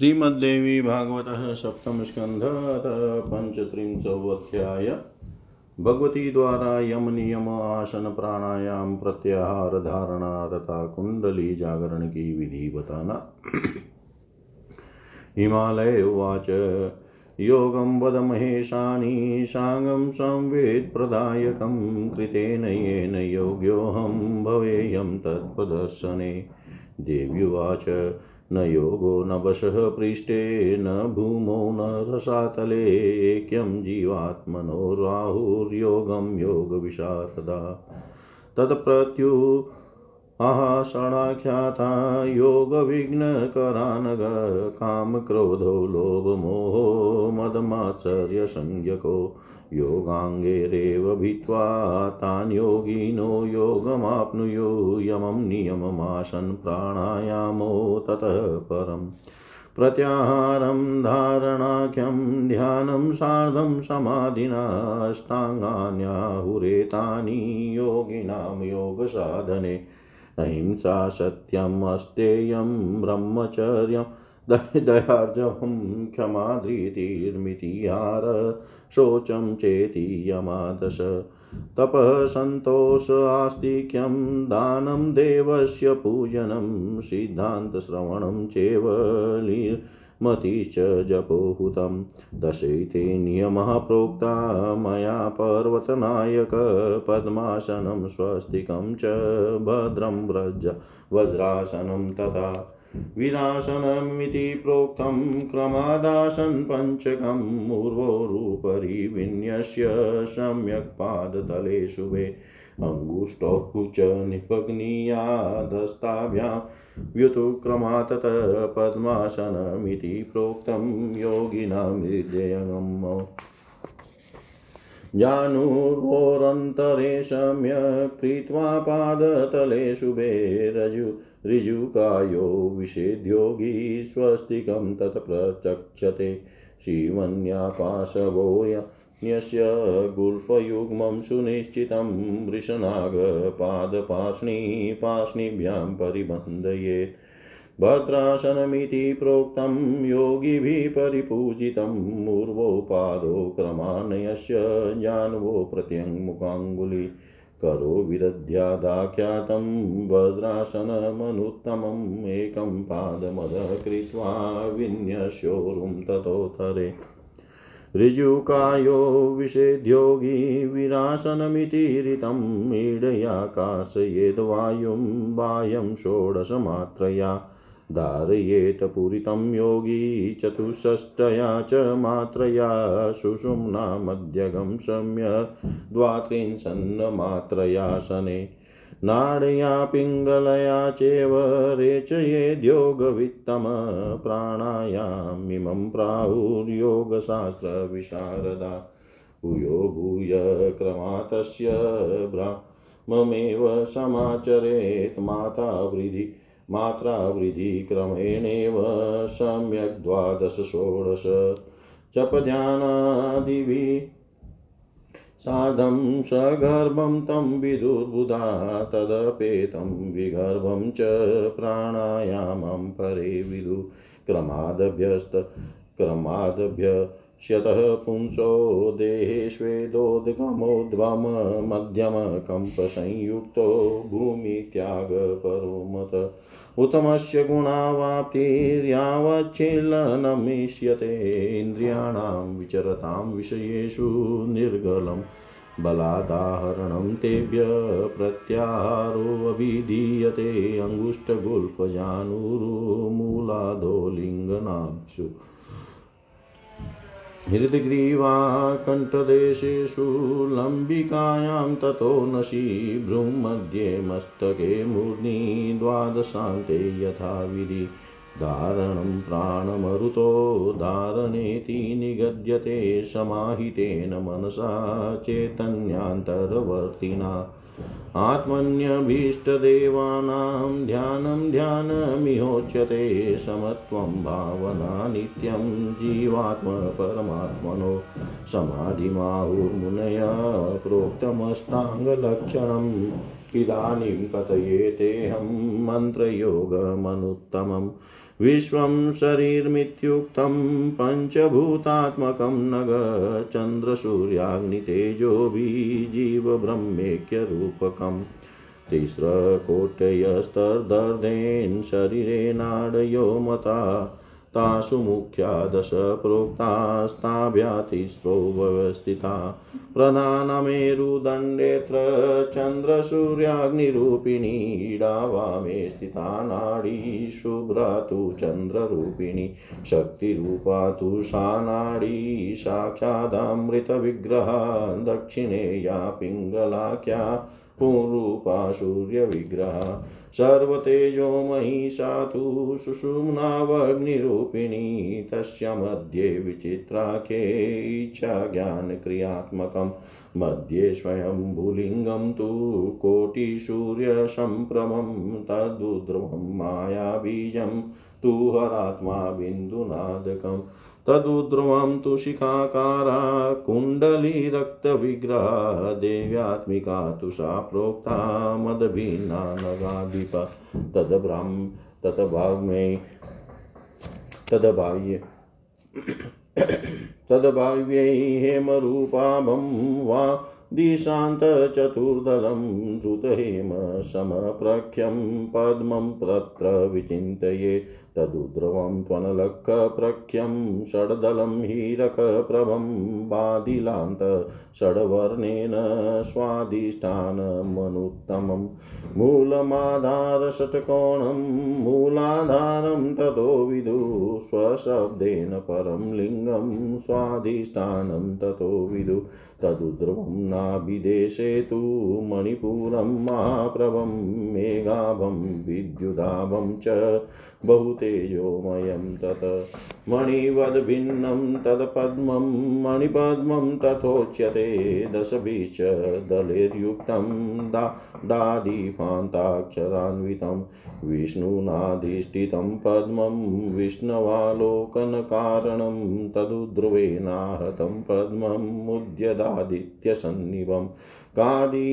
श्रीमद्देवी भागवत सप्तम स्कंध पंचत्रिंशोध्याय भगवती द्वारा यम नियम आसन प्राणायाम प्रत्याहार धारणा तथा कुंडली जागरण की विधि बताना। हिमालय उवाच। योगं वद महेशानि साङ्गं संवेदप्रदायकं कृतेन येन योग्योऽहं भवेयं तत्प्रदर्शने। देव्युवाच। न योगो न वशः पृष्ठे न भूमौ न रसातले ऐक्यं जीवात्मनो राहुर्योगं योगविशारदा। तत्प्रत्यु आहाषणाख्याता योगविघ्नकरानग, कामक्रोधो, लोभमोहो, मदमात्सर्यसंज्ञको, योगाङ्गेरेव भित्त्वा तान् योगिनो योगमाप्नुयो, यमं नियममासन् प्राणायामो ततः परम्। प्रत्याहारं, धारणाख्यं, ध्यानं, सार्धं समाधिना अष्टाङ्गान्याहुरेतानि योगिनां योगसाधने। अहिंसा सत्यम् अस्तेयं ब्रह्मचर्यं दयार्जवं क्षमा धृतिर्मितिहार शोचं चेति यमादश। तपः सन्तोष आस्तिक्यं दानं देवस्य पूजनं सिद्धान्तश्रवणं चेव मतिश्च जपोहुतं दशैते नियमः प्रोक्ता मया पर्वतनायक स्वस्तिकं च भद्रं व्रज वज्रासनं तथा विनाशनमिति प्रोक्तं क्रमादासन् पञ्चकम् ऊर्वोरुपरि विन्यस्य सम्यक् पादतले शुभे अङ्गुष्टौ च निपग्नीयादस्ताभ्यां व्युतुक्रमात् पद्मासनमिति प्रोक्तं योगिनामिद्ययम् जानुर्वोरन्तरे सम्यक् कृत्वा पादतले शुभे रजु ऋजुकायो विषेद्योगी स्वस्तिकं तत् प्रचक्षते। शिवन्यापाशवो यस्य गुल्फयुग्मं सुनिश्चितं वृषनागपादपाष्णी पाष्णिभ्यां परिबन्धयेत् भद्रासनमिति प्रोक्तं योगिभिः परिपूजितम् ऊर्वो पादो क्रमान्यस्य जान्वो प्रत्यङ्मुखाङ्गुली करो विदध्यादाख्यातं वज्रासनमनुत्तमम् एकं पादमदः कृत्वा विन्यस्योरुं ततोत्तरे ऋजुकायो विषेद्योगी विरासनमिति ऋतं मीडयाकाशयेद्वायुं बाह्यं षोडशमात्रया धारयेत पूरितं योगी चतुष्षष्टया च मात्रया सुषुम्ना मध्यगं सम्यक् द्वात्रिंशन्नमात्रया शने नाडया पिङ्गलया चैव रेचयेद्योगवित्तम प्राणायामिमं प्राहुर्योगशास्त्रविशारदा। भूयो भूय क्रमातस्य ब्राह्ममेव समाचरेत् माता वृद्धि मात्रावृद्धिक्रमेणेव सम्यक् द्वादश षोडश जपध्यानादिभिः सार्धं सगर्भं तं विदुर्बुधा तदपेतं विगर्भं च प्राणायामं परे विदु क्रमादभ्यस्त क्रमादभ्यस्यतः पुंसो देहे स्वेदोद्गमोद्वम मध्यमकम्पसंयुक्तो भूमित्यागपरोमत उत्तमस्य गुणावाप्तिर्यावच्छिल्लनमिष्यते इन्द्रियाणां विचरतां विषयेषु निर्गलं बलादाहरणं तेभ्य प्रत्याहारोऽभिधीयते अङ्गुष्ठगुल्फजानुरुमूलादो लिङ्गनाभ्सु हृद्ग्रीवा कण्ठदेशेषु लम्बिकायां ततो नशी भ्रूमध्ये मस्तके मूर्ध्नि द्वादशान्ते यथाविधि। धारणं प्राणमरुतो धारणेति निगद्यते समाहितेन मनसा चैतन्यान्तर्वर्तिना। आत्मन्यभीष्टदेवानां ध्यानं ध्यानमिहोच्यते समत्वं भावना नित्यं जीवात्मपरमात्मनो समाधिमाहुर्मुनया प्रोक्तमष्टाङ्गलक्षणम् इदानीं कथयेतेऽहं मन्त्रयोगमनुत्तमम् विश्वं शरीरमित्युक्तं पञ्चभूतात्मकं नग चन्द्रसूर्याग्नितेजोभिजीवब्रह्मेक्यरूपकम् तिस्रकोटयस्तर्दर्धेन् शरीरे नाडयो मता तासु मुख्या दश प्रोक्तास्ताभ्यातिस्रो व्यवस्थिता प्रधानमेरुदण्डेऽत्र चन्द्रसूर्याग्निरूपिणी डावामे स्थिता नाडी शुभ्रा तु चन्द्ररूपिणी शक्तिरूपा तु सा नाडी साक्षादमृतविग्रहा दक्षिणे या पिङ्गलाख्या पुरूपा सूर्यविग्रहा सर्वतेजोमयी सा तु सुषुम्नावग्निरूपिणी, तस्य मध्ये विचित्राख्ये इच्छाज्ञानक्रियात्मकं मध्ये स्वयम्भुलिङ्गं तु कोटिसूर्यसम्प्रमं तदुद्रवं मायाबीजं तु हरात्मा बिन्दुनादकम् तदुद्रुवं तु शिखाकारा कुण्डलीरक्तविग्रहा देव्यात्मिका तु सा प्रोक्ता मदभिन्ना नगाधिप तद्ब्राह्म तद्भाग्मे तद्बाह्ये तद्भाव्यै हेमरूपाभं वा दिशान्तचतुर्दलं द्रुतहेम समप्रख्यं पद्मं तत्र विचिन्तये तदुद्रवं त्वनलक्खप्रख्यं षड्दलं हीरकप्रभं बादिलान्त षड्वर्णेन स्वादिष्ठानमनुत्तमम् मूलमाधारषट्कोणं मूलाधारं ततो विदु स्वशब्देन परं लिङ्गं स्वाधिष्ठानं ततो विदु तदुद्रवं नाभिदेशे तु मणिपुरं महाप्रभं मेघाभं विद्युदाभं च बहुतेजोमयं तत् मणिवद्भिन्नं तत्पद्मं मणिपद्मं तथोच्यते दशभिश्च दलैर्युक्तं दा दादीपान्ताक्षरान्वितं विष्णुनाधिष्ठितं पद्मं विष्णवालोकनकारणं तदुध्रुवेनाहतं पद्ममुद्यदादित्यसन्निभं कादि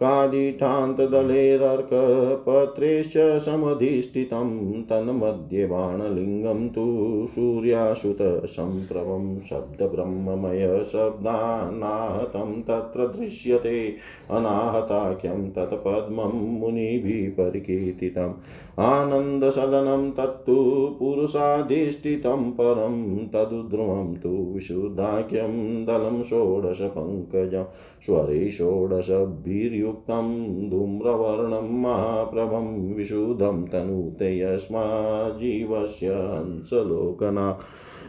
कादिठान्तदलेरर्कपत्रेश्च समधिष्ठितं तन्मध्ये बाणलिङ्गं तु सूर्यासुतसम्प्रभं शब्दब्रह्ममय शब्दानाहतं तत्र दृश्यते अनाहताख्यं तत्पद्मं मुनिभिः परिकीर्तितम् आनन्दसदनं तत्तु पुरुषाधिष्ठितं परं तदुद्रुवं तु विशुद्धाख्यं दलं षोडशपङ्कजं स्वरे षोडशभिर्युक्तं धूम्रवर्णं महाप्रभं विशुद्धं तनुते यस्माज्जीवस्य हंसलोकना।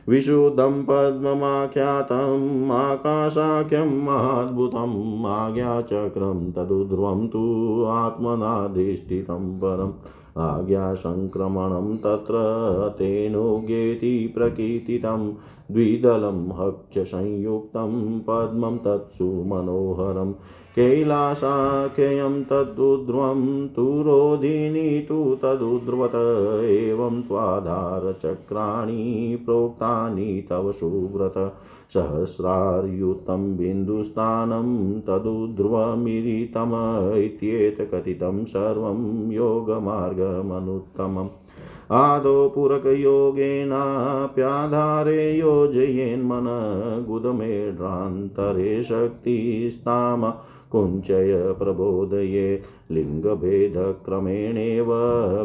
विशुद्धं पद्ममाख्यातम् आकाशाख्यं महाद्भुतम् आज्ञाचक्रं तदुध्रुवं तु आत्मनाधिष्ठितं परम्। आज्ञासङ्क्रमणं तत्र तेनोगेति प्रकीर्तितं द्विदलं हक्षसंयुक्तं पद्मं तत्सु मनोहरं कैलासाख्यं तदुध्रुवं तु रोधिनी तु तदुध्रुवत एवं त्वाधारचक्राणि प्रोक्तानि तव सुव्रत। सहस्रार्युतं बिन्दुस्थानं तदुध्रुवमिरितम इत्येतकथितं सर्वं योगमार्गमनुत्तमम्। आदौ पुरकयोगेनाप्याधारे योजयेन्मन गुदमेढ्रान्तरे शक्तिस्ताम। कुञ्चय प्रबोधये लिङ्गभेदक्रमेणेव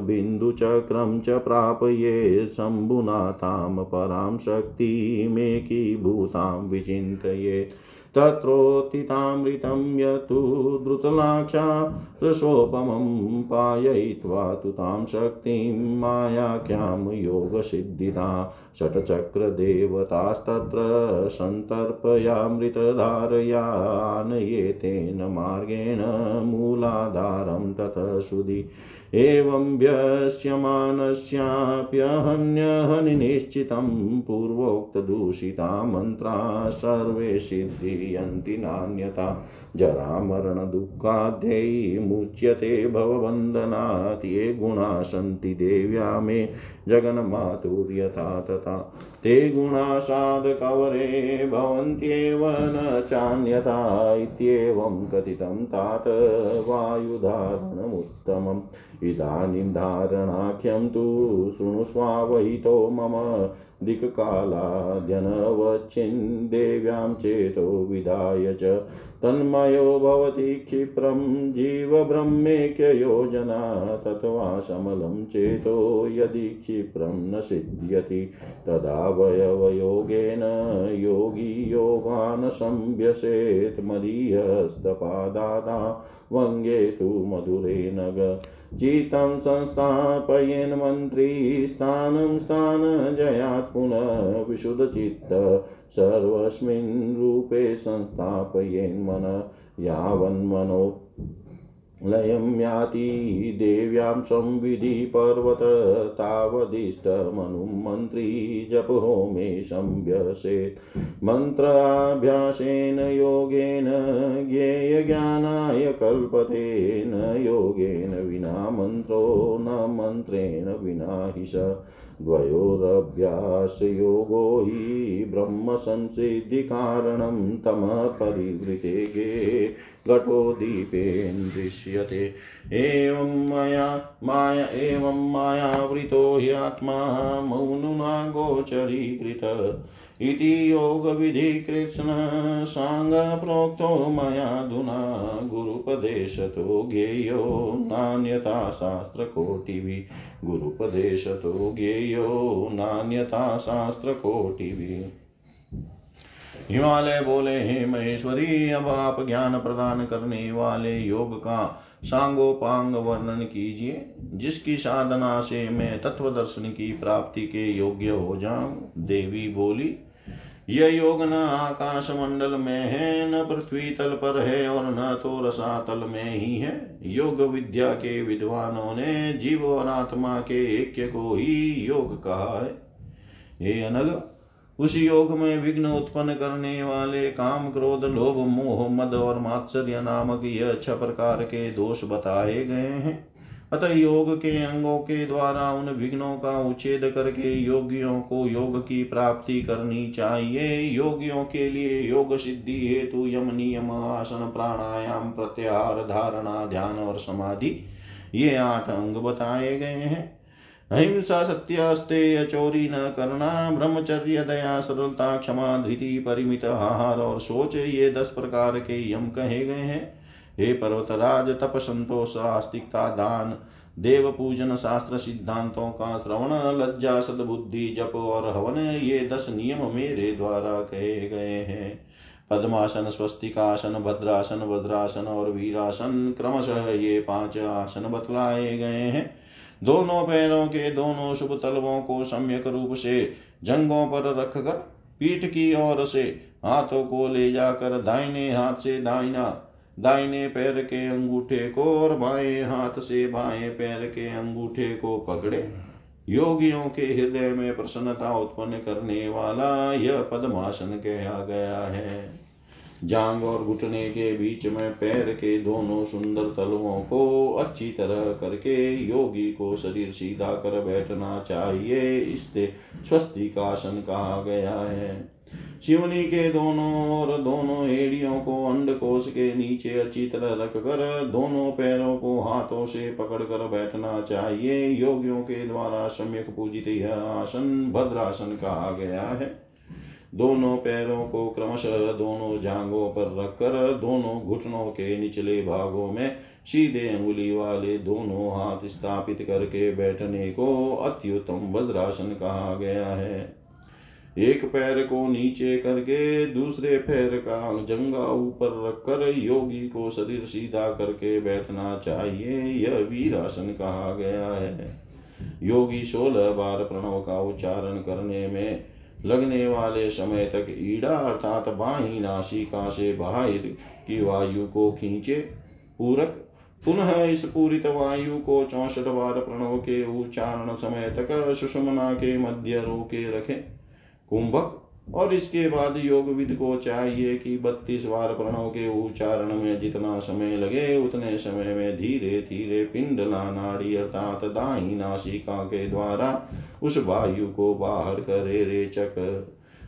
बिन्दुचक्रं च प्रापये शम्भुनाथां परां शक्तिमेकीभूतां विचिन्तये तत्रोत्थितामृतं यत्तु द्रुतलाक्षा रसोपमं पाययित्वा तु तां शक्तिं मायाख्यां योगसिद्धिता षट्चक्रदेवतास्तत्र सन्तर्पयामृतधारया आनयेतेन मार्गेण मूलाधारं ततः सुधि। एवं व्यस्यमानस्याप्यहन्यहनिश्चितं पूर्वोक्तदूषिता मन्त्रा सर्वे सिद्धियन्ति नान्यथा। जरामरणदुःखाद्यै मुच्यते भवबन्धनात् ये गुणा सन्ति देव्या मे जगन्मातुर्यथा तथा। ते गुणासाधकवरे भवन्त्येव न चान्यथा इत्येवं कथितं तात वायुधारणमुत्तमम्। इदानीं धारणाख्यं तु शृणुष्वावहितो मम दिक्कालाद्यनवच्छिन्देव्यां चेतो विधाय च तन्मयो भवति क्षिप्रं जीवब्रह्मेक्ययोजना तत्वा समलं चेतो यदि क्षिप्रं न सिद्ध्यति तदावयवयोगेन योगी योगान् संव्यसेत् मदीयस्तपादादा वङ्गे तु मधुरे नग चितं संस्थापयेन् मन्त्री स्थानं स्थानजयात् पुनः विशुद्धचित्त सर्वस्मिन् रूपे संस्थापयेन् मन यावन्मनो लयं याति देव्यां संविधि पर्वत तावदिष्टमनुं मन्त्री जपहोमे संव्यसेत्। मन्त्राभ्यासेन योगेन ज्ञेयज्ञानाय कल्पते न योगेन विना मन्त्रो न मन्त्रेण विना हि स द्वयोरभ्यासयोगो हि ब्रह्मसंसिद्धिकारणं तमः परिवृते गे घटो दीपेन दृश्यते। एवं माया माया, एवं मायावृतो ह्यात्मा मौनुना गोचरीकृत। इति योगविधि कृष्णसाङ्गप्रोक्तो मयाधुना गुरुपदेशतो ज्ञेयो नान्यथा शास्त्रकोटिभिः। गुरुपदेशतो ज्ञेयो नान्यथा शास्त्रकोटिभिः। हिमालय बोले, हे महेश्वरी, अब आप ज्ञान प्रदान करने वाले योग का सांगोपांग वर्णन कीजिए, जिसकी साधना से मैं तत्व दर्शन की प्राप्ति के योग्य हो जाऊँ। देवी बोली यह योग न आकाश मंडल में है न पृथ्वी तल पर है और न तो रसातल में ही है योग विद्या के विद्वानों ने जीव और आत्मा के ऐक्य को ही योग कहा है। हे अनग, उस योग में विघ्न उत्पन्न करने वाले काम, क्रोध, लोभ, मोह, मद और मात्सर्य नामक यह छह प्रकार के दोष बताए गए हैं। अतः योग के अंगों के द्वारा उन विघ्नों का उच्छेद करके योगियों को योग की प्राप्ति करनी चाहिए। योगियों के लिए योग सिद्धि हेतु यम नियम आसन प्राणायाम प्रत्याहार धारणा ध्यान और समाधि, ये आठ अंग बताए गए हैं। अहिंसा सत्य चोरी न करना, ब्रह्मचर्य दया सरलता क्षमा धृति परिमित आहार और सोच ये दस प्रकार के यम कहे गए हैं। हे पर्वतराज तप संतोष आस्तिकता, दान। देव पूजन शास्त्र सिद्धांतों का श्रवण, लज्जा, सदबुद्धि, जप और हवन, ये दस नियम मेरे द्वारा कहे गए हैं। पद्मासन, स्वस्तिकासन, भद्रासन भद्रासन और वीरासन, क्रमशः ये पाँच आसन बतलाए गए हैं। दोनों पैरों के दोनों शुभ तलवों को सम्यक रूप से जंगों पर रखकर पीठ की ओर से हाथों को ले जाकर दाहिने हाथ से दाहिना दाहिने पैर के अंगूठे को और बाएँ हाथ से बाएँ पैर के अंगूठे को पकड़े। योगियों के हृदय में प्रसन्नता उत्पन्न करने वाला यह पद्मासन कहा गया है। जांग और घुटने के बीच में पैर के दोनों सुंदर तलवों को अच्छी तरह करके योगी को शरीर सीधा कर बैठना चाहिए, इससे स्वस्तिकासन कहा गया है। शिवनी के दोनों और दोनों एड़ियों को अंड कोश के नीचे अच्छी तरह रखकर दोनों पैरों को हाथों से पकड़कर बैठना चाहिए। योगियों के द्वारा सम्यक पूजित यह आसन भद्रासन कहा गया है। दोनों पैरों को क्रमशः दोनों जांगों पर रखकर दोनों घुटनों के निचले भागों में सीधे अंगुली वाले दोनों हाथ स्थापित करके बैठने को अत्युत्तम वज्रासन कहा गया है। एक पैर को नीचे करके दूसरे पैर का जंगा ऊपर रखकर योगी को शरीर सीधा करके बैठना चाहिए, यह वीरासन कहा गया है। योगी सोलह बार प्रणव का उच्चारण करने में लगने वाले समय तक ईड़ा अर्थात बाही नासिका से बाहिर की वायु को खींचे, पूरक, पुनः इस पूरित वायु को चौसठ बार प्रणव के उच्चारण समय तक सुषमना के मध्य रोके रखे। कुंभक। और इसके बाद योग विद को चाहिए कि बत्तीस बार प्रणव के उच्चारण में जितना समय लगे, उतने समय में धीरे धीरे पिंडला नाड़ी अर्थात दाई नासिका के द्वारा उस वायु को बाहर करे रेचक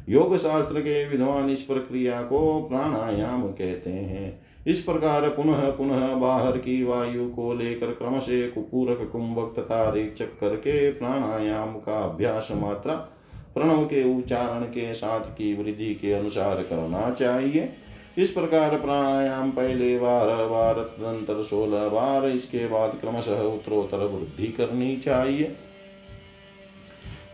योग शास्त्र के विद्वान इस प्रक्रिया को प्राणायाम कहते हैं। इस प्रकार पुनः पुनः बाहर की वायु को लेकर क्रम से पूरक कुंभक तथा रेचक करके प्राणायाम का अभ्यास मात्रा प्रणव के उच्चारण के साथ की वृद्धि के अनुसार करना चाहिए। इस प्रकार प्राणायाम पहले बारह बार तदंतर सोलह बार, इसके बाद क्रमशः उत्तरोत्तर वृद्धि करनी चाहिए।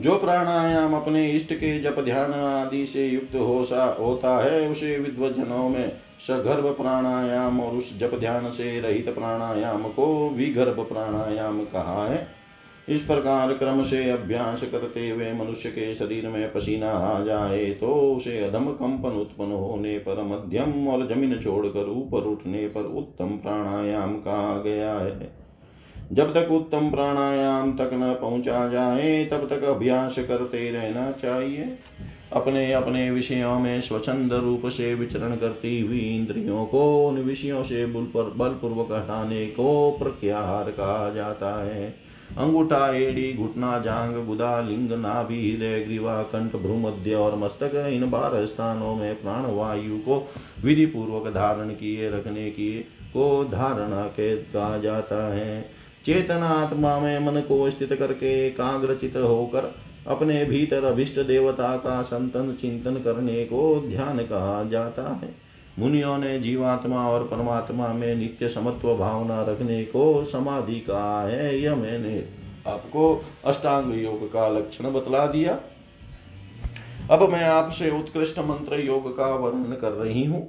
जो प्राणायाम अपने इष्ट के जप ध्यान आदि से युक्त हो सा, होता है, उसे विद्वजनों में सगर्भ प्राणायाम और उस जप ध्यान से रहित प्राणायाम को विगर्भ प्राणायाम कहा है। इस प्रकार क्रम से अभ्यास करते हुए मनुष्य के शरीर में पसीना आ जाए तो उसे अधम कंपन उत्पन्न होने पर मध्यम और ज़मीन छोड़कर ऊपर उठने पर उत्तम प्राणायाम कहा गया है। जब तक उत्तम प्राणायाम तक न पहुँचा जाए, तब तक अभ्यास करते रहना चाहिए। अपने अपने विषयों में स्वच्छंद रूप से विचरण करती हुई इंद्रियों को, उन विषयों से बलपूर्वक हटाने को प्रत्याहार कहा जाता है। अंगूठा, एड़ी, घुटना जांग गुदा लिंग, नाभि, हृदय, ग्रीवा, कंठ, भ्रूमध्य और मस्तक, इन बारह स्थानों में प्राण वायु को विधि पूर्वक धारण किए रखने की को धारणा के कहा जाता है। चेतना आत्मा में मन को स्थित करके एकाग्रचित होकर अपने भीतर अभिष्ट देवता का संतन चिंतन करने को ध्यान कहा जाता है। मुनियों ने जीवात्मा और परमात्मा में नित्य समत्व भावना रखने को समाधि कहा है, यह मैंने आपको अष्टांग योग का लक्षण बतला दिया। अब मैं आपसे उत्कृष्ट मंत्र योग का वर्णन कर रही हूँ।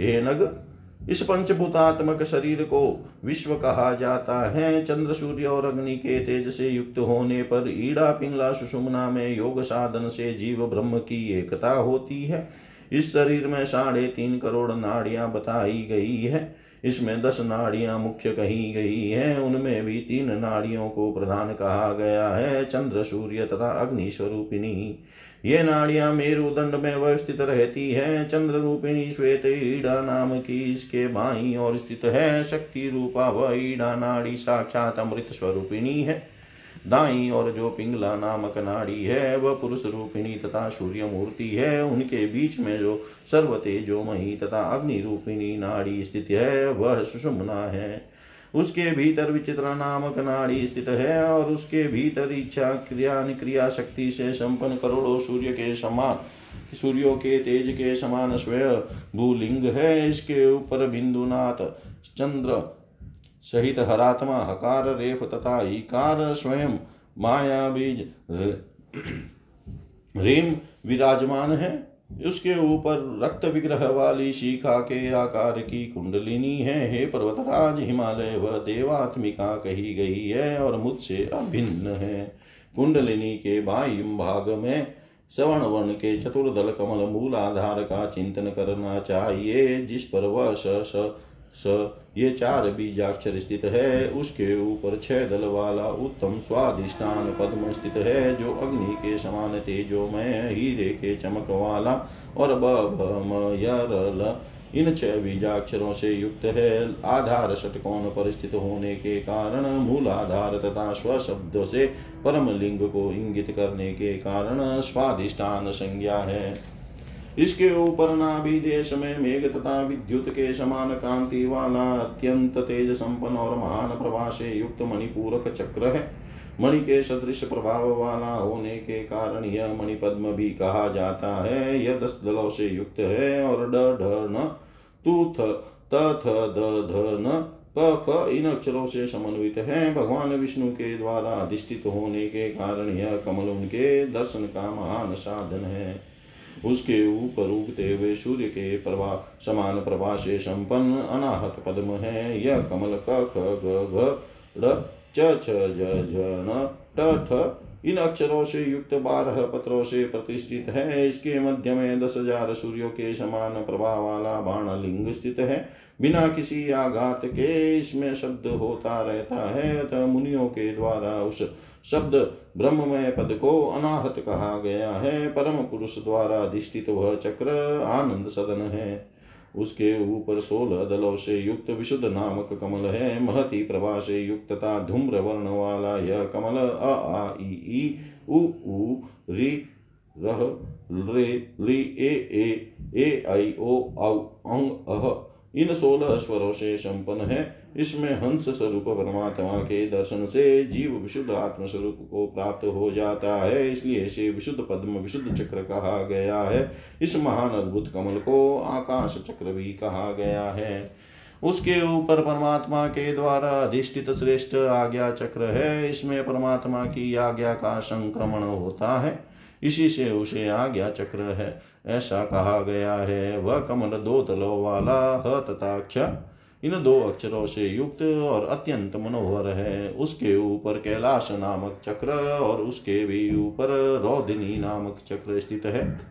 हे नग, इस पंचभूतात्मक शरीर को विश्व कहा जाता है। चंद्र, सूर्य और अग्नि के तेज से युक्त होने पर ईड़ा, पिंगला, सुषुमना में योग साधन से जीव ब्रह्म की एकता होती है। इस शरीर में साढ़े तीन करोड़ नाड़ियाँ बताई गई है। इसमें दस नाड़ियाँ मुख्य कही गई है। उनमें भी तीन नाड़ियों को प्रधान कहा गया है, चंद्र, सूर्य तथा अग्नि स्वरूपिणी। ये नाड़ियाँ मेरुदंड में व्यवस्थित रहती है। चंद्र रूपिणी श्वेत ईड़ा नाम की इसके बाई और स्थित है। शक्ति रूपा व ईड़ा नाड़ी साक्षात अमृत स्वरूपिणी है। दाई और जो पिंगला नामक नाड़ी है, वह पुरुष रूपिणी तथा सूर्य मूर्ति है। उनके बीच में जो सर्वतेजोमयी तथा अग्नि रूपिणी नाड़ी स्थित है, वह सुषुम्ना है। उसके भीतर विचित्र नामक नाड़ी स्थित है और उसके भीतर इच्छा क्रिया क्रिया शक्ति से संपन्न करोड़ों सूर्य के समान, सूर्यों के तेज के समान स्वयं भूलिंग है। इसके ऊपर बिंदुनाथ चंद्र सहित हरात्मा, हकार, रेफ तथा इकार स्वयं माया बीज रेम विराजमान है। उसके ऊपर रक्त विग्रह वाली शिखा के आकार की कुंडलिनी है। हे पर्वतराज, हिमालय व देवात्मिका कही गई है और मुझसे अभिन्न है। कुंडलिनी के बाह्य भाग में श्रवण वर्ण के चतुर्दल कमल मूल आधार का चिंतन करना चाहिए, जिस पर वह स, ये चार बीजाक्षर स्थित है। उसके ऊपर छह दल वाला उत्तम स्वादिष्टान पद्म स्थित है, जो अग्नि के समान तेजो में, हीरे के चमक वाला और बल इन छह बीजाक्षरों से युक्त है। आधार षटकोण पर स्थित होने के कारण मूल आधार तथा स्व शब्द से परम लिंग को इंगित करने के कारण स्वादिष्टान संज्ञा है। इसके ऊपर नाभि देश में मेघ तथा विद्युत के समान कांति वाला अत्यंत तेज संपन्न और महान प्रभा से युक्त मणिपूरक चक्र है। मणि के सदृश प्रभाव वाला होने के कारण यह मणि पद्म भी कहा जाता है, यह दस दलों से युक्त है और ड, ढ तू, थ द प, फ, इन अक्षरों से समन्वित है। भगवान विष्णु के द्वारा अधिष्ठित होने के कारण यह कमल उनके दर्शन का महान साधन है। उसके ऊपर उगते हुए सूर्य के प्रभा, समान प्रभा से संपन्न अनाहत पद्म है। यह कमल क, ख, ग, घ इन अक्षरों से युक्त बारह पत्रों से प्रतिष्ठित है। इसके मध्य में दस हज़ार सूर्यों के समान प्रभाव वाला बाण लिंग स्थित है। बिना किसी आघात के इसमें शब्द होता रहता है, अतः मुनियों के द्वारा उस शब्द ब्रह्ममय पद को अनाहत कहा गया है। परम पुरुष द्वारा अधिष्ठित वह चक्र आनंद सदन है। उसके ऊपर सोलह दलों से युक्त विशुद्ध नामक कमल है। महती प्रभा से युक्त तथा धूम्र वर्ण वाला यह कमल अ, आ ई ई, उ रि, रह, रे, ली, ए ए ए आई ओ औ, अह। इन सोलह स्वरों से संपन्न है। इसमें हंस स्वरूप परमात्मा के दर्शन से जीव विशुद्ध आत्म स्वरूप को प्राप्त हो जाता है। इसलिए इसे विशुद्ध पद्म, विशुद्ध चक्र कहा गया है। इस महान अद्भुत कमल को आकाश चक्र भी कहा गया है। उसके ऊपर परमात्मा के द्वारा अधिष्ठित श्रेष्ठ आज्ञा चक्र है। इसमें परमात्मा की आज्ञा का संक्रमण होता है। इसी से उसे आज्ञा चक्र है। ऐसा कहा गया है। वह कमल दो तलों वाला, ह तथा इन दो अक्षरों से युक्त और अत्यंत मनोहर है। उसके ऊपर कैलाश नामक चक्र और उसके भी ऊपर रोधिनी नामक चक्र स्थित है।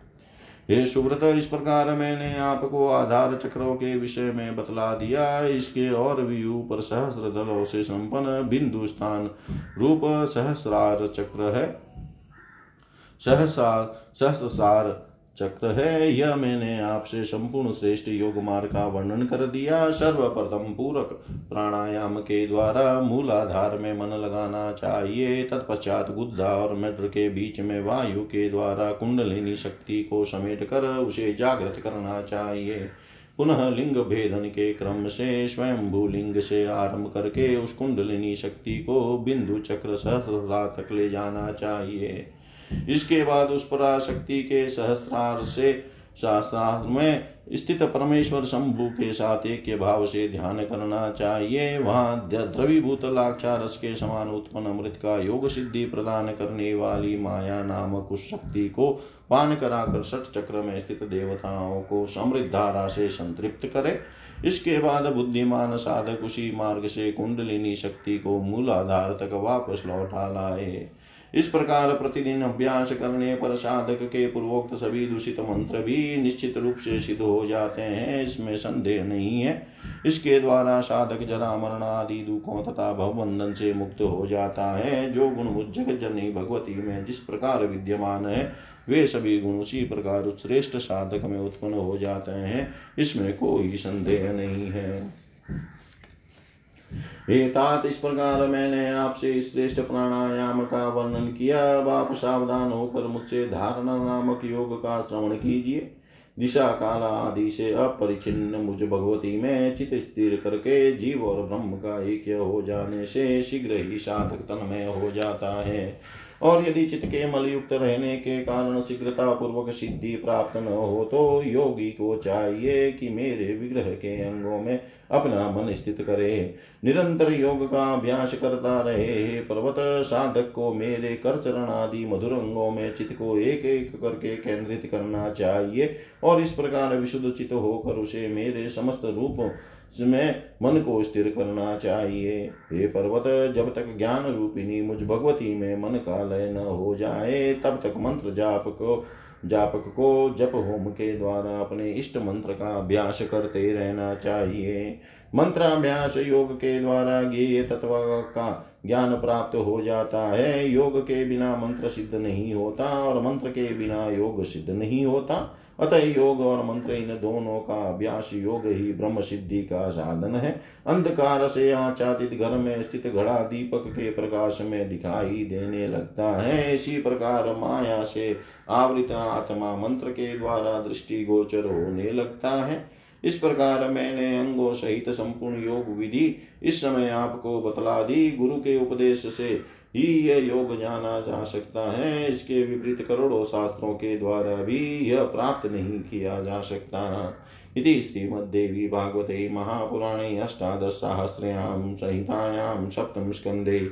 हे सुव्रत, इस प्रकार मैंने आपको आधार चक्रों के विषय में बतला दिया। इसके और भी ऊपर सहस्र दलों से संपन्न बिंदु स्थान रूप सहस्रार चक्र है। सहसार सहस्रार चक्र है, यह मैंने आपसे संपूर्ण श्रेष्ठ योग मार्ग का वर्णन कर दिया। सर्वप्रथम पूरक प्राणायाम के द्वारा मूलाधार में मन लगाना चाहिए। तत्पश्चात गुद्धा और मेड्र के बीच में वायु के द्वारा कुंडलिनी शक्ति को समेट कर उसे जागृत करना चाहिए। पुनः लिंग भेदन के क्रम से स्वयं भूलिंग से आरंभ करके उस कुंडलिनी शक्ति को बिंदु चक्र सहस्रा तक ले जाना चाहिए। इसके बाद उस पराशक्ति के सहस्त्रार से शास्त्रार्थ में स्थित परमेश्वर शंभु के साथ एक के भाव से ध्यान करना चाहिए। वहाँ द्रवीभूत लाक्षारस के समान उत्पन्न अमृत का योग सिद्धि प्रदान करने वाली माया नामक उस शक्ति को पान कराकर सठ चक्र में स्थित देवताओं को समृद्ध धारा से संतृप्त करे। इसके बाद बुद्धिमान साधक उसी मार्ग से कुंडलिनी शक्ति को मूलाधार तक वापस लौटा लाए। इस प्रकार प्रतिदिन अभ्यास करने पर साधक के पूर्वोक्त सभी दूषित मंत्र भी निश्चित रूप से सिद्ध हो जाते हैं। इसमें संदेह नहीं है। इसके द्वारा साधक जरा मरण आदि दुखों तथा भवबंधन से मुक्त हो जाता है। जो गुण मुझ जनी भगवती में जिस प्रकार विद्यमान है, वे सभी गुण उसी प्रकार श्रेष्ठ साधक में उत्पन्न हो जाते हैं। इसमें कोई संदेह नहीं है। तात इस प्रकार मैंने आपसे श्रेष्ठ प्राणायाम का वर्णन किया। अब आप सावधान होकर मुझसे धारणा नामक योग का श्रवण कीजिए। दिशा काला आदि से अपरिचिन्न मुझ भगवती में चित स्थिर करके जीव और ब्रह्म का ऐक्य हो जाने से शीघ्र ही साधक तन्मय हो जाता है। और यदि चित्त के मलयुक्त रहने के कारण शीघ्रता पूर्वक सिद्धि प्राप्त न हो तो योगी को चाहिए कि मेरे विग्रह के अंगों में अपना मन स्थित करे। निरंतर योग का अभ्यास करता रहे। पर्वत साधक को मेरे कर चरण आदि मधुर अंगों में चित्त को एक एक करके केंद्रित करना चाहिए और इस प्रकार विशुद्ध चित्त होकर उसे मेरे समस्त रूप में मन को स्थिर करना चाहिए। हे पर्वत, जब तक ज्ञान रूपिणी मुझ भगवती में मन का लय न हो जाए, तब तक मंत्र जाप को जापक को जप होम के द्वारा अपने इष्ट मंत्र का अभ्यास करते रहना चाहिए। मंत्राभ्यास योग के द्वारा ज्ञेय तत्व का ज्ञान प्राप्त हो जाता है। योग के बिना मंत्र सिद्ध नहीं होता और मंत्र के बिना योग सिद्ध नहीं होता। अतः योग और मंत्र इन दोनों का अभ्यास योग ही ब्रह्म सिद्धि का साधन है। अंधकार से आचादित घर में स्थित घड़ा दीपक के प्रकाश में दिखाई देने लगता है। इसी प्रकार माया से आवृत आत्मा मंत्र के द्वारा दृष्टि गोचर होने लगता है। इस प्रकार मैंने अंगों सहित संपूर्ण योग विधि इस समय आपको बतला दी। गुरु के उपदेश से ही यह योग जाना जा सकता है। इसके विपरीत करोड़ों शास्त्रों के द्वारा भी यह प्राप्त नहीं किया जा सकता। इति श्रीमद्देवी भागवते महापुराणे अष्टादशसाहस्र्यां संहितायां सप्तमस्कन्धे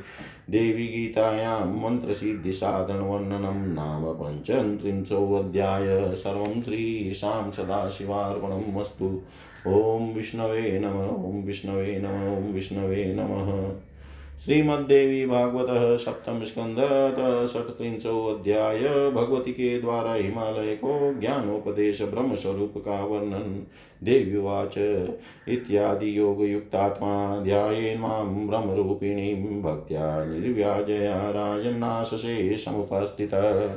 देवी गीतायां मन्त्रसिद्धिसाधनवर्णनं नाम पञ्चत्रिंशोऽध्याय। सर्वं श्रीशां सदाशिवार्पणम् अस्तु। ॐ विष्णवे नम, ॐ विष्णवे नम, ॐ विष्णवे नमः। श्रीमद्देवी भागवत सप्तम स्कंद अध्याय भगवती के द्वारा हिमालय को ज्ञानोपदेश ब्रह्म स्वरूप का वर्णन। देव्युवाच। इत्यादि योगयुक्तात्मा ध्यायेन् माँ ब्रह्मरूपिणीं भक्त्या निर्व्याजया राजन्नाशसे समुपस्थितः।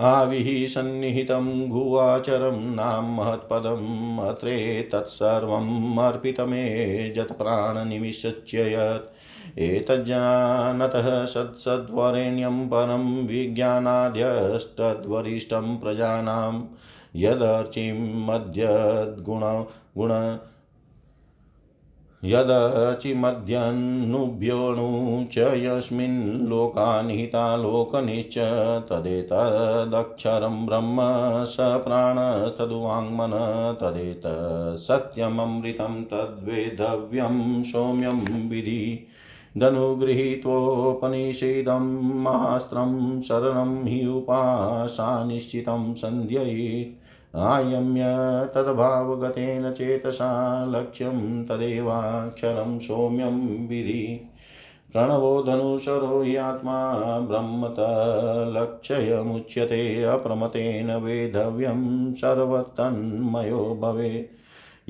आविः सन्निहितं गुवाचरं नाम महत्पदम् अत्रे तत्सर्वम् अर्पितमे जत्प्राणनिमिषच्य यत् एतज्जानतः सत्सद्वरेण्यं परं विज्ञानाद्यस्तद्वरिष्ठं प्रजानां यदर्चिं मद्यद्गुण गुण यदचिमध्यन्नुभ्योऽणु च यस्मिन् लोकानिहिता लोकनिश्च तदेतदक्षरं ब्रह्म स प्राणस्तदुवाङ्मन तदेतत्सत्यममृतं तद्वेधव्यं सौम्यं विधि धनुगृहीत्वोपनिषेदं मास्त्रं शरणं हि उपासानिश्चितं सन्ध्ययेत् आयम्य तद्भावगतेन चेतसा लक्ष्यं तदेवाक्षरं सौम्यं विधि। प्रणवो धनुषरो ह्यात्मा ब्रह्मतलक्षयमुच्यते, अप्रमतेन वेधव्यं सर्वतन्मयो भवेत्।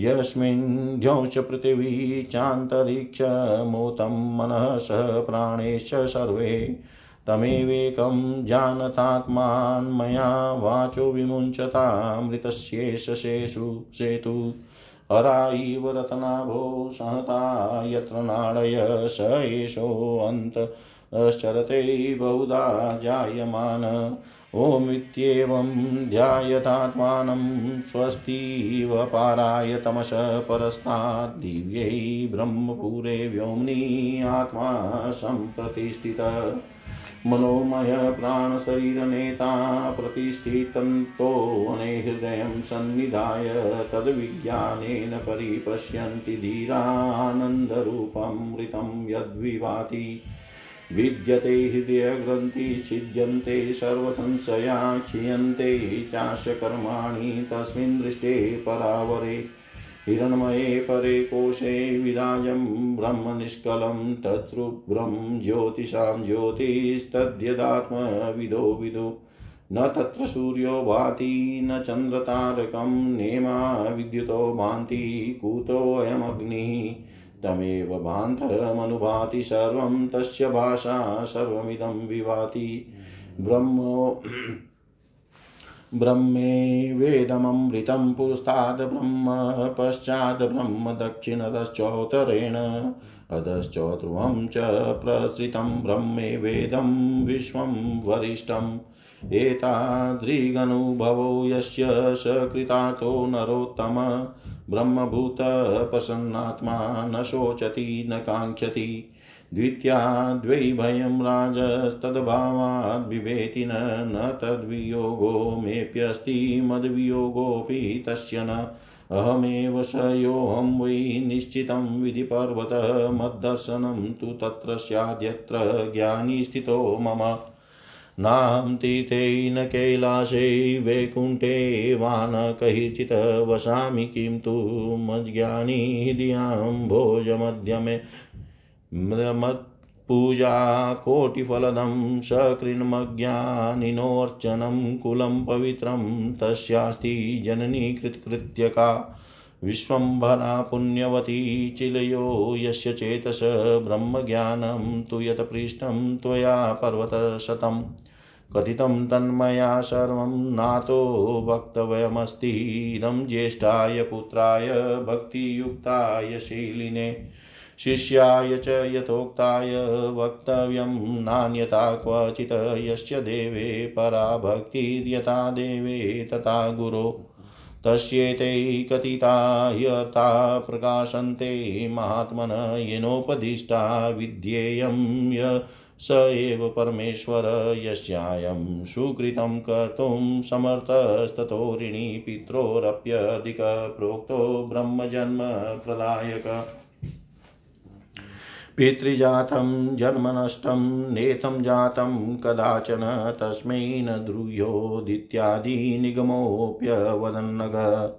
यस्मिन् ध्योश्च पृथिवी चान्तरिक्षमूतं मनः स प्राणेश्च सर्वे। तमेवेकं जानतात्मान्मया वाचो विमुञ्चतामृतस्येष शेषु सेतु। हरा इव रत्नाभो सहता यत्र नाडय स एषोऽन्तश्चरते बहुधा जायमान। ॐमित्येवं ध्यायतात्मानं स्वस्तिव पाराय तमस परस्तात् दिव्यै ब्रह्मपुरे व्योम्नि आत्मा सम्प्रतिष्ठितः। मनोमय प्राणशरीरनेता प्रतिष्ठितन्तोऽने हृदयं सन्निधाय तद्विज्ञानेन परिपश्यन्ति धीरानन्दरूपमृतं यद्विभाति विद्यते हृदयग्रन्थि छिद्यन्ते सर्वसंशया क्षीयन्ते चास्य कर्माणि तस्मिन् दृष्टे परावरे। हिरण्मये परे कोशे विराजं ब्रह्मनिष्कलं तत्रुग्रं ज्योतिषां ज्योतिस्तद्यदात्मविदो विदु। न तत्र सूर्यो भाति, न चन्द्रतारकं नेमा विद्युतो भान्ति कुतोऽयमग्निः तमेव भान्तमनुभाति सर्वं तस्य भाषा सर्वमिदं विभाति। ब्रह्मो ब्रह्मे वेदममृतं पुरस्ताद् ब्रह्म, पश्चाद् ब्रह्म दक्षिणतश्चोत्तरेण, अधश्चोध्रुवं च प्रसृतं ब्रह्मे वेदं विश्वं वरिष्ठम्। एतादृगनुभवो यस्य स कृतार्थो नरोत्तम। ब्रह्मभूतप्रसन्नात्मा न शोचति, न काङ्क्षति। द्वित्याद्वै भयं राजस्तद्भावाद् बिभेति न न तद्वियोगो मेऽप्यस्ति, मद्वियोगोऽपि तस्य न। अहमेव स योऽहं वै निश्चितं विधिपर्वत मद्दर्शनं तु तत्र स्याद्यत्र ज्ञानी स्थितो मम। नाम तीर्थे न कैलासे वैकुण्ठे वा न कैर्चित् वसामि किं तु मज्ज्ञानी हृदयां भोजमध्यमे मत्पूजा कोटिफलदं सकृन्मज्ञानिनोऽर्चनं कुलं पवित्रं तस्यास्ति जननी कृत्कृत्यका विश्वम्भरा पुण्यवती चिलयो यस्य चेतस ब्रह्मज्ञानं तु यत्पृष्ठं त्वया पर्वतशतं कथितं तन्मया सर्वं नातो वक्तव्यमस्ति इदं ज्येष्ठाय पुत्राय भक्तियुक्ताय शीलिने, शिष्याय च यथोक्ताय वक्तव्यं नान्यथा क्वचित् यस्य देवे परा भक्तिर्यथा देवे तथा गुरो। तस्येते कथिता यथा प्रकाशन्ते महात्मन येनोपदिष्टा विद्येयं य स एव परमेश्वर यस्यायं सुकृतं कर्तुं समर्थस्ततो ऋणी पित्रोरप्यधिकप्रोक्तो ब्रह्मजन्म प्रदायक। पितृजातं जन्मनष्टं नेतं जातं कदाचन तस्मै न द्रुह्योदित्यादिनिगमोऽप्यवदन्नग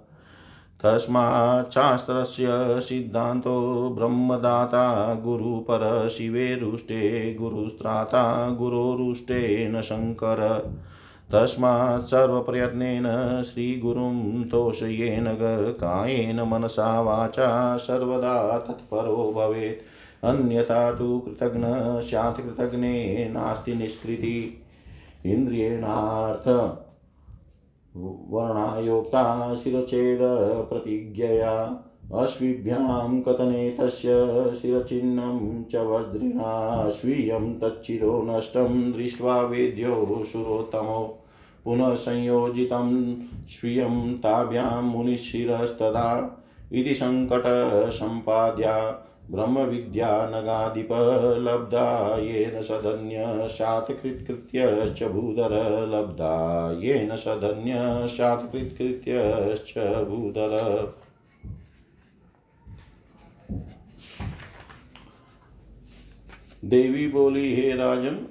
तस्माच्छास्त्रस्य सिद्धान्तो ब्रह्मदाता गुरुपरशिवे रुष्टे, गुरुस्त्राता गुरोरुष्टे न शङ्कर। तस्मात् सर्वप्रयत्नेन श्रीगुरुं तोषयेन कायेन मनसा वाचा सर्वदा तत्परो भवेत्। अन्यथा तु कृतघ्न स्यात् कृतघ्ने नास्ति निष्कृति। इन्द्रियेणार्थ वर्णायोक्ता शिरचेदप्रतिज्ञया अश्विभ्यां कथने तस्य शिरचिह्नं च वज्रिणा स्वीयं तच्चिरो नष्टं दृष्ट्वा वेद्यो सुरोत्तमो पुनः संयोजितं स्वीयं ताभ्यां मुनिशिरस्तदा इति सङ्कटसम्पाद्या ब्रह्मविद्यानगाधिपलब्धा येन सदन्यशातकृत्कृत्यश्च भूधर लब्धा येन सदन्यशातकृत्कृत्यश्च भूधर। देवी बोली हे राजन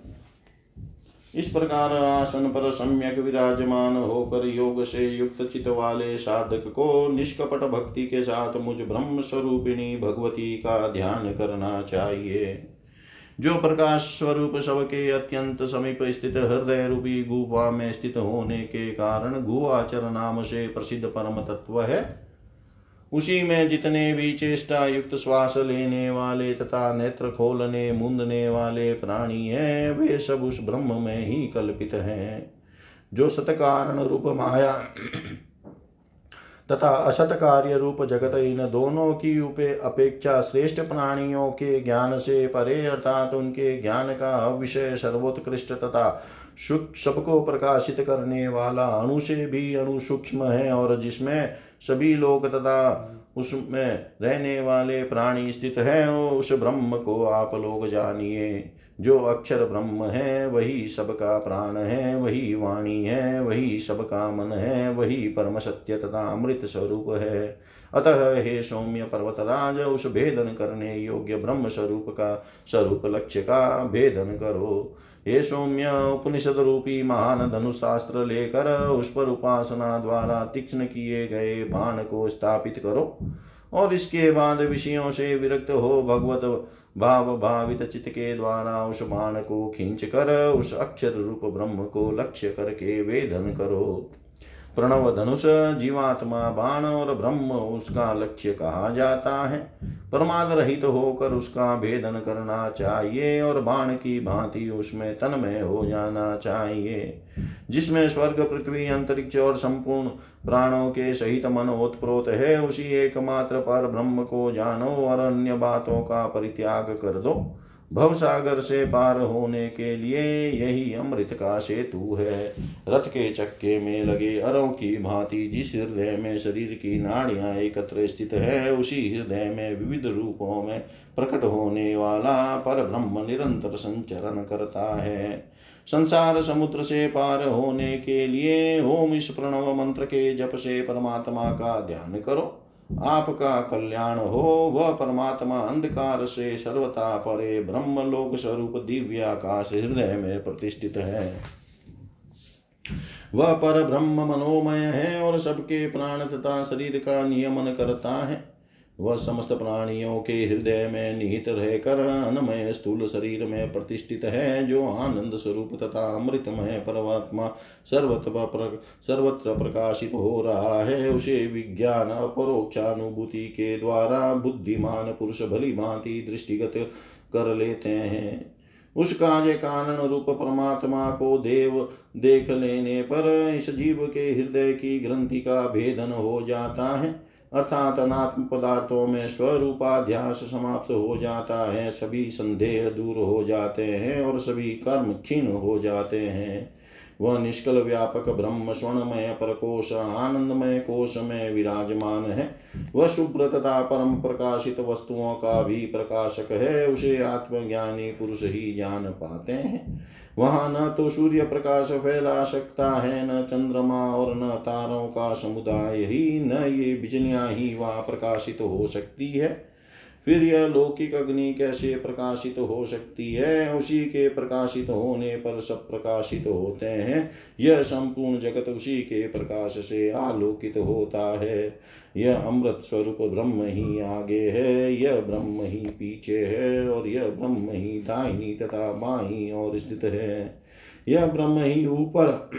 इस प्रकार आसन पर सम्यक विराजमान होकर योग से युक्त चित वाले साधक को निष्कपट भक्ति के साथ मुझ ब्रह्म स्वरूपिणी भगवती का ध्यान करना चाहिए। जो प्रकाश स्वरूप सबके अत्यंत समीप स्थित हृदय रूपी गुफा में स्थित होने के कारण गुआचर नाम से प्रसिद्ध परम तत्व है। उसी में जितने भी चेष्टा युक्त श्वास लेने वाले तथा नेत्र खोलने, मुंदने वाले प्राणी हैं, वे सब उस ब्रह्म में ही कल्पित हैं। जो सतकारण रूप माया तथा असत कार्य रूप जगत इन दोनों की उपे अपेक्षा श्रेष्ठ प्राणियों के ज्ञान से परे, अर्थात उनके ज्ञान का विषय सर्वोत्कृष्ट तथा सबको प्रकाशित करने वाला अणु से भी अणु सूक्ष्म है और जिसमें सभी लोग तथा उसमें रहने वाले प्राणी स्थित है, उस ब्रह्म को आप लोग जानिए। जो अक्षर ब्रह्म है, वही सबका प्राण है, वही वाणी है, वही सबका मन है, वही परम सत्य तथा अमृत स्वरूप है। अतः हे सौम्य पर्वतराज, उस भेदन करने योग्य ब्रह्म स्वरूप का स्वरूप लक्ष्य का भेदन करो। हे सौम्य, उपनिषद रूपी महान धनुशास्त्र लेकर उस पर उपासना द्वारा तीक्ष्ण किए गए बाण को स्थापित करो और इसके बाद विषयों से विरक्त हो भगवत भाव भावित चित्त के द्वारा उस बाण को खींच कर उस अक्षर रूप ब्रह्म को लक्ष्य करके वेदन करो। प्रणव धनुष जीवात्मा बाण और ब्रह्म उसका लक्ष्य कहा जाता है। प्रमाद रहित तो होकर उसका भेदन करना चाहिए और बाण की भांति उसमें तन्मय हो जाना चाहिए, जिसमें स्वर्ग, पृथ्वी, अंतरिक्ष और संपूर्ण प्राणों के सहित मन ओतप्रोत है, उसी एकमात्र पर ब्रह्म को जानो और अन्य बातों का परित्याग कर दो। भव सागर से पार होने के लिए यही अमृत का सेतु है। रथ के चक्के में लगे अरों की भांति जिस हृदय में शरीर की नाड़ियाँ एकत्र स्थित है, उसी हृदय में विविध रूपों में प्रकट होने वाला पर ब्रह्म निरंतर संचरण करता है। संसार समुद्र से पार होने के लिए ओम इस प्रणव मंत्र के जप से परमात्मा का ध्यान करो। आपका कल्याण हो, वह परमात्मा अंधकार से सर्वता परे ब्रह्म लोक स्वरूप दिव्य आकाश हृदय में प्रतिष्ठित है। वह पर ब्रह्म मनोमय है और सबके प्राण तथा शरीर का नियमन करता है। वह समस्त प्राणियों के हृदय में निहित रहकर अनमय स्थूल शरीर में प्रतिष्ठित है, जो आनंद स्वरूप तथा अमृतमय परमात्मा सर्वत्र सर्वत्र प्रकाशित हो रहा है। उसे विज्ञान अपरोक्षानुभूति के द्वारा बुद्धिमान पुरुष भली भांति दृष्टिगत कर लेते हैं। उस कार्य कारण रूप परमात्मा को देव देख लेने पर इस जीव के हृदय की ग्रंथि का भेदन हो जाता है। अर्थात अनात्म पदार्थों में स्वरूपाध्यास समाप्त हो जाता है, सभी संदेह दूर हो जाते हैं और सभी कर्म क्षीण हो जाते हैं। वह निष्कल व्यापक ब्रह्म स्वर्णमय परकोश, आनंदमय कोश में विराजमान है। वह शुभ्र तथा परम प्रकाशित वस्तुओं का भी प्रकाशक है, उसे आत्मज्ञानी पुरुष ही जान पाते हैं। वहाँ न तो सूर्य प्रकाश फैला सकता है, न चंद्रमा और न तारों का समुदाय ही, न ये बिजलियाँ ही वहाँ प्रकाशित तो हो सकती है। फिर यह लौकिक अग्नि कैसे प्रकाशित हो सकती है? उसी के प्रकाशित होने पर सब प्रकाशित होते हैं। यह संपूर्ण जगत उसी के प्रकाश से आलोकित होता है। यह अमृत स्वरूप ब्रह्म ही आगे है। यह ब्रह्म ही पीछे है और यह ब्रह्म ही दाहिनी तथा बाई और स्थित है। यह ब्रह्म ही ऊपर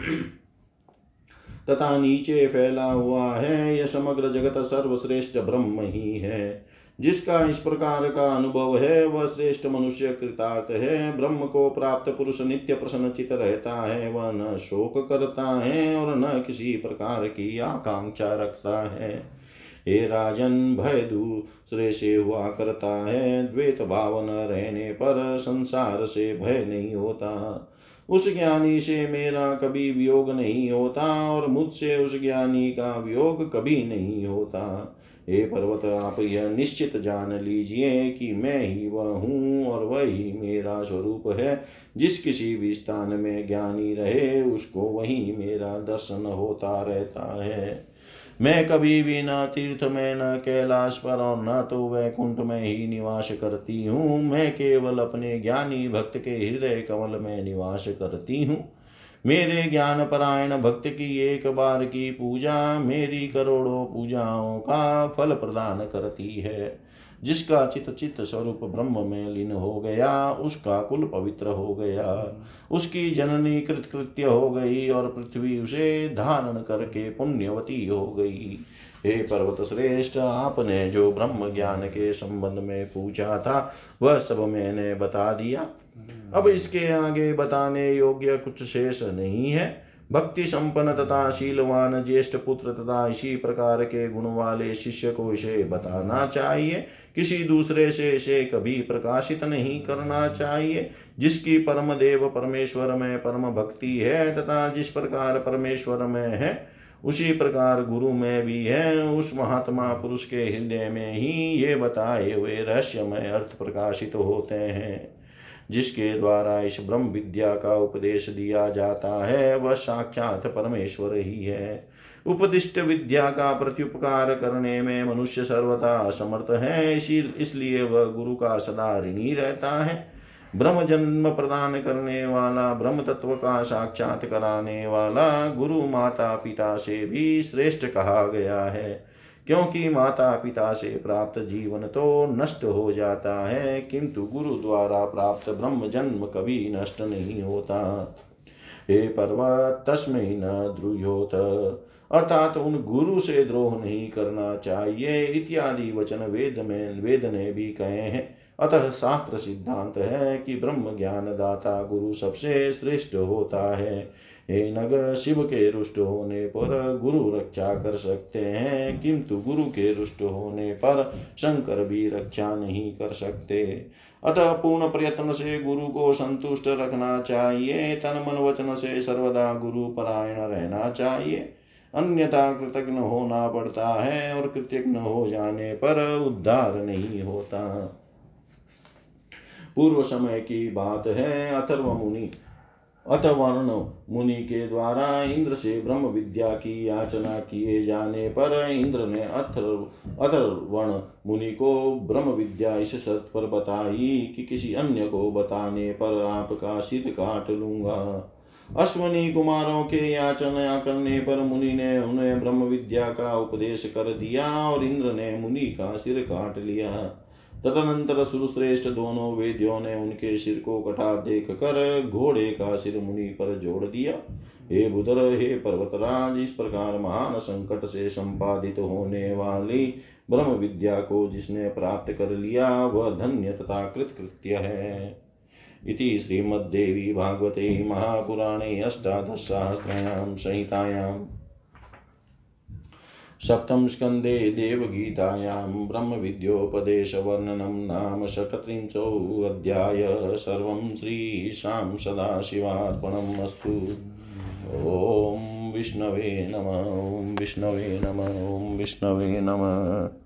तथा नीचे फैला हुआ है। यह समग्र जगत सर्वश्रेष्ठ ब्रह्म ही है। जिसका इस प्रकार का अनुभव है, वह श्रेष्ठ मनुष्य कृतार्थ है। ब्रह्म को प्राप्त पुरुष नित्य प्रसन्नचित रहता है, वह न शोक करता है और न किसी प्रकार की आकांक्षा रखता है। हे राजन, भय दूसरे हुआ करता है। द्वेत भाव न रहने पर संसार से भय नहीं होता। उस ज्ञानी से मेरा कभी वियोग नहीं होता और मुझसे उस ज्ञानी का वियोग कभी नहीं होता। हे पर्वत, आप यह निश्चित जान लीजिए कि मैं ही वह हूँ और वही मेरा स्वरूप है। जिस किसी भी स्थान में ज्ञानी रहे, उसको वही मेरा दर्शन होता रहता है। मैं कभी भी न तीर्थ में, न कैलाश पर और न तो वैकुंठ में ही निवास करती हूँ। मैं केवल अपने ज्ञानी भक्त के हृदय कमल में निवास करती हूँ। मेरे ज्ञान परायण भक्त की एक बार की पूजा मेरी करोड़ों पूजाओं का फल प्रदान करती है। जिसका चित चित स्वरूप ब्रह्म में लीन हो गया, उसका कुल पवित्र हो गया। उसकी जननी कृतकृत्य हो गई और पृथ्वी उसे धारण करके पुण्यवती हो गई। हे पर्वत श्रेष्ठ आपने जो ब्रह्म ज्ञान के संबंध में पूछा था, वह सब मैंने बता दिया। अब इसके आगे बताने योग्य कुछ शेष नहीं है। भक्ति संपन्न तथा शीलवान ज्येष्ठ पुत्र तथा इसी प्रकार के गुण वाले शिष्य को इसे बताना चाहिए। किसी दूसरे से इसे कभी प्रकाशित नहीं करना चाहिए। जिसकी परम देव परमेश्वर में परम भक्ति है तथा जिस प्रकार परमेश्वर में है उसी प्रकार गुरु में भी है। उस महात्मा पुरुष के हृदय में ही ये बताए हुए रहस्यमय अर्थ प्रकाशित तो होते हैं, जिसके द्वारा इस ब्रह्म विद्या का उपदेश दिया जाता है। वह साक्षात परमेश्वर ही है। उपदिष्ट विद्या का प्रत्युपकार करने में मनुष्य सर्वथा असमर्थ है, इसी इसलिए वह गुरु का सदा ऋणी रहता है। ब्रह्म जन्म प्रदान करने वाला ब्रह्म तत्व का साक्षात कराने वाला गुरु माता पिता से भी श्रेष्ठ कहा गया है। क्योंकि माता पिता से प्राप्त जीवन तो नष्ट हो जाता है, किंतु गुरु द्वारा प्राप्त ब्रह्म जन्म कभी नष्ट नहीं होता। हे पर्वत, तस्मै न द्रुयोत। अर्थात उन गुरु से द्रोह नहीं करना चाहिए, इत्यादि वचन वेद में, वेद ने भी कहे हैं। अतः शास्त्र सिद्धांत है कि ब्रह्म ज्ञान दाता गुरु सबसे श्रेष्ठ होता है। हे नग, शिव के रुष्ट होने पर गुरु रक्षा कर सकते हैं, किंतु गुरु के रुष्ट होने पर शंकर भी रक्षा नहीं कर सकते। अतः पूर्ण प्रयत्न से गुरु को संतुष्ट रखना चाहिए, तन मन वचन से सर्वदा गुरु परायण रहना चाहिए। अन्यथा कृतज्ञ होना पड़ता है और कृतज्ञ हो जाने पर उद्धार नहीं होता। पूर्व समय की बात है, अथर्व मुनि। अथवर्ण मुनि के द्वारा इंद्र से ब्रह्म विद्या की याचना किए जाने पर इंद्र ने अथर्व, अथर्वण मुनि को ब्रह्म विद्या इस शर्त पर बताई कि किसी अन्य को बताने पर आपका सिर काट लूँगा। अश्वनी कुमारों के याचना करने पर मुनि ने उन्हें ब्रह्म विद्या का उपदेश कर दिया और इंद्र ने मुनि का सिर काट लिया। तदनंतर सुरश्रेष्ठ दोनों वेद्यों ने उनके सिर को कटा देख कर घोड़े का सिर मुनि पर जोड़ दिया। हे बुधर हे पर्वतराज, इस प्रकार महान संकट से संपादित होने वाली ब्रह्म विद्या को जिसने प्राप्त कर लिया, वह धन्य तथा कृतकृत्य है। इति श्रीमद्देवी भागवते महापुराणे अष्टादशसहस्रायां संहितायाम्। सप्तम स्कंदे देवगीतायां ब्रह्मविद्योपदेशवर्णनं नाम षट्त्रिंशोऽध्याय सर्वं श्रीशां सदाशिवार्पणम् अस्तु। ॐ विष्णवे नम, ॐ विष्णवे नम, ॐ विष्णवे नमः।